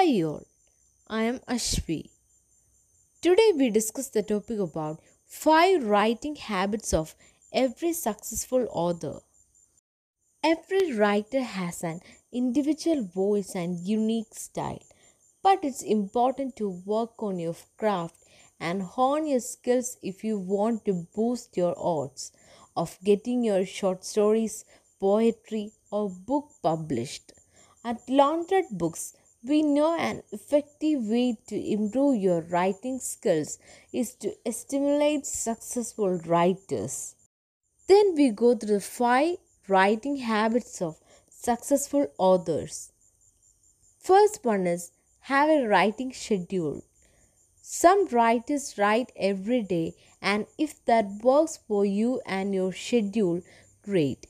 Hi all, I am Ashvi. Today we discuss the topic about 5 writing habits of every successful author. Every writer has an individual voice and unique style, but it's important to work on your craft and hone your skills if you want to boost your odds of getting your short stories, poetry, or book published. At Laundered Books, we know an effective way to improve your writing skills is to stimulate successful writers. Then we go through the five writing habits of successful authors. First one is have a writing schedule. Some writers write every day, and if that works for you and your schedule, great.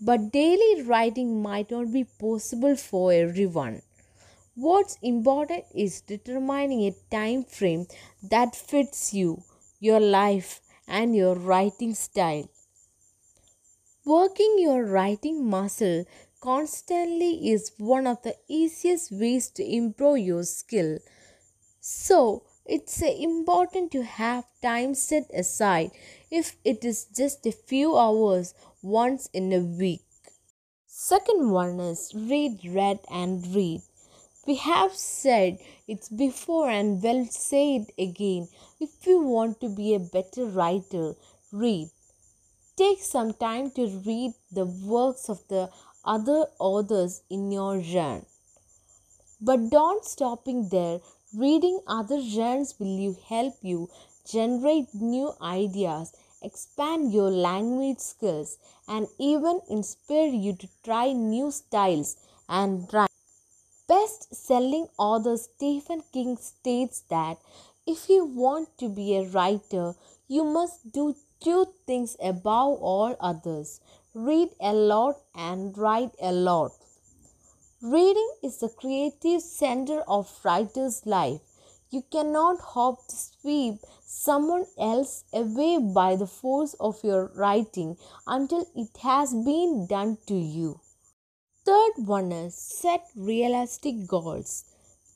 But daily writing might not be possible for everyone. What's important is determining a time frame that fits you, your life, and your writing style. Working your writing muscle constantly is one of the easiest ways to improve your skill. So, it's important to have time set aside if it is just a few hours once in a week. Second one is read, read, and read. We have said it's before and will say it again. If you want to be a better writer, read. Take some time to read the works of the other authors in your genre. But don't stopping there. Reading other genres will help you generate new ideas, expand your language skills, and even inspire you to try new styles and rhymes. Best selling author Stephen King states that if you want to be a writer, you must do two things above all others read a lot and write a lot. Reading is the creative center of writer's life. You cannot hope to sweep someone else away by the force of your writing until it has been done to you. Third one is set realistic goals.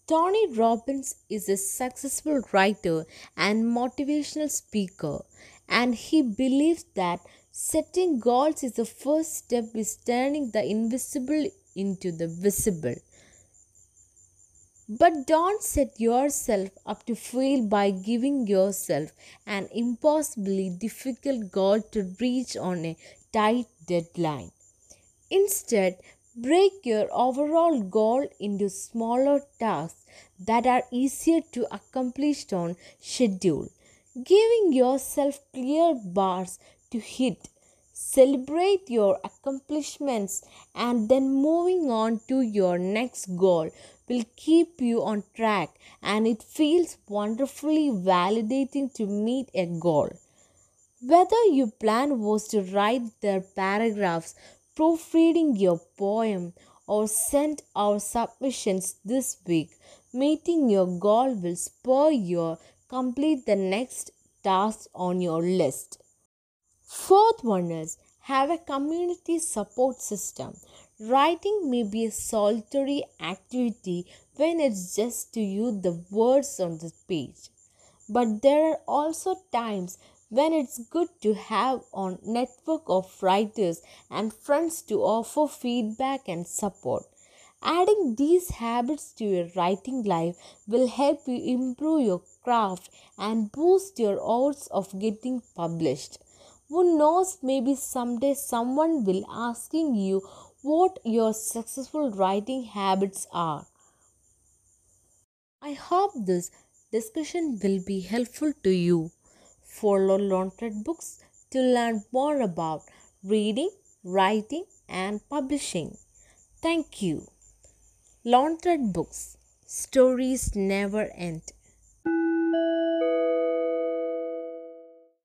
Tony Robbins is a successful writer and motivational speaker, and he believes that setting goals is the first step is turning the invisible into the visible. But don't set yourself up to fail by giving yourself an impossibly difficult goal to reach on a tight deadline. Instead, break your overall goal into smaller tasks that are easier to accomplish on schedule, giving yourself clear bars to hit. Celebrate your accomplishments and then moving on to your next goal will keep you on track and it feels wonderfully validating to meet a goal. Whether your plan was to write their paragraphs proofreading your poem or send our submissions this week meeting your goal will spur you complete the next task on your list Fourth one is have a community support system. Writing may be a solitary activity when it's just to you the words on the page. But there are also times when it's good to have a network of writers and friends to offer feedback and support. Adding these habits to your writing life will help you improve your craft and boost your odds of getting published. Who knows, maybe someday someone will asking you what your successful writing habits are. I hope this discussion will be helpful to you. Follow Laundered Books to learn more about reading, writing, and publishing. Thank you. Laundered Books Stories Never End.